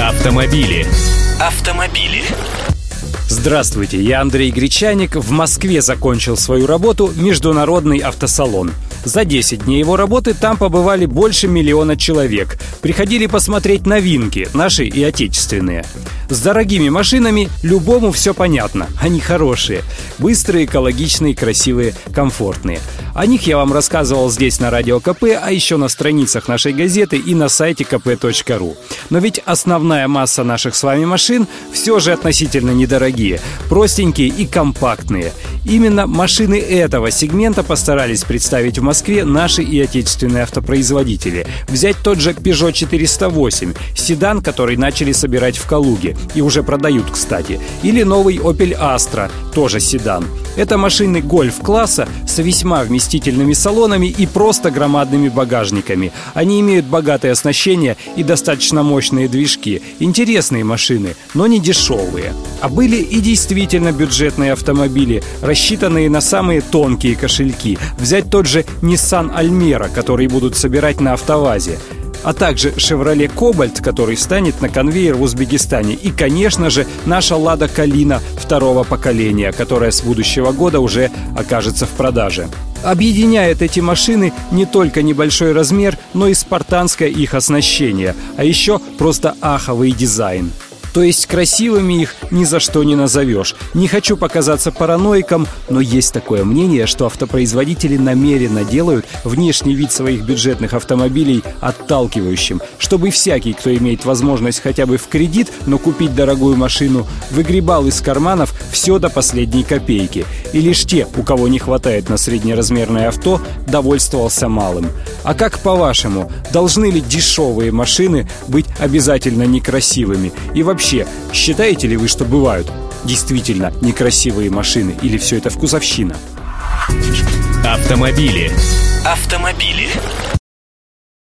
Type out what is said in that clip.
Автомобили. Автомобили. Здравствуйте, я Андрей Гречаник. В Москве закончил свою работу Международный автосалон. За 10 дней его работы там побывали больше миллиона человек. Приходили посмотреть новинки, наши и отечественные. С дорогими машинами любому все понятно. Они хорошие. Быстрые, экологичные, красивые, комфортные. О них я вам рассказывал здесь на Радио КП, а еще на страницах нашей газеты и на сайте kp.ru. Но ведь основная масса наших с вами машин все же относительно недорогие, простенькие и компактные. Именно машины этого сегмента постарались представить в Москве наши и отечественные автопроизводители. Взять тот же Peugeot 408, седан, который начали собирать в Калуге и уже продают, кстати, или новый Opel Astra, тоже седан. Это машины гольф-класса с весьма вместительными салонами и просто громадными багажниками. Они имеют богатое оснащение и достаточно мощные движки. Интересные машины, но не дешевые. А были и действительно бюджетные автомобили, рассчитанные на самые тонкие кошельки. Взять тот же Nissan Almera, который будут собирать на автовазе а также Chevrolet Cobalt, который станет на конвейер в Узбекистане, и, конечно же, наша Лада Калина второго поколения, которая с будущего года уже окажется в продаже. Объединяет эти машины не только небольшой размер, но и спартанское их оснащение, а еще просто аховый дизайн. То есть красивыми их ни за что не назовешь. Не хочу показаться параноиком, но есть такое мнение, что автопроизводители намеренно делают внешний вид своих бюджетных автомобилей отталкивающим, чтобы всякий, кто имеет возможность хотя бы в кредит, но купить дорогую машину, выгребал из карманов все до последней копейки. И лишь те, у кого не хватает на среднеразмерное авто, довольствовался малым. А как по-вашему, должны ли дешевые машины быть обязательно некрасивыми? И вообще вообще, считаете ли вы, что бывают действительно некрасивые машины или все это вкусовщина? Автомобили. Автомобили.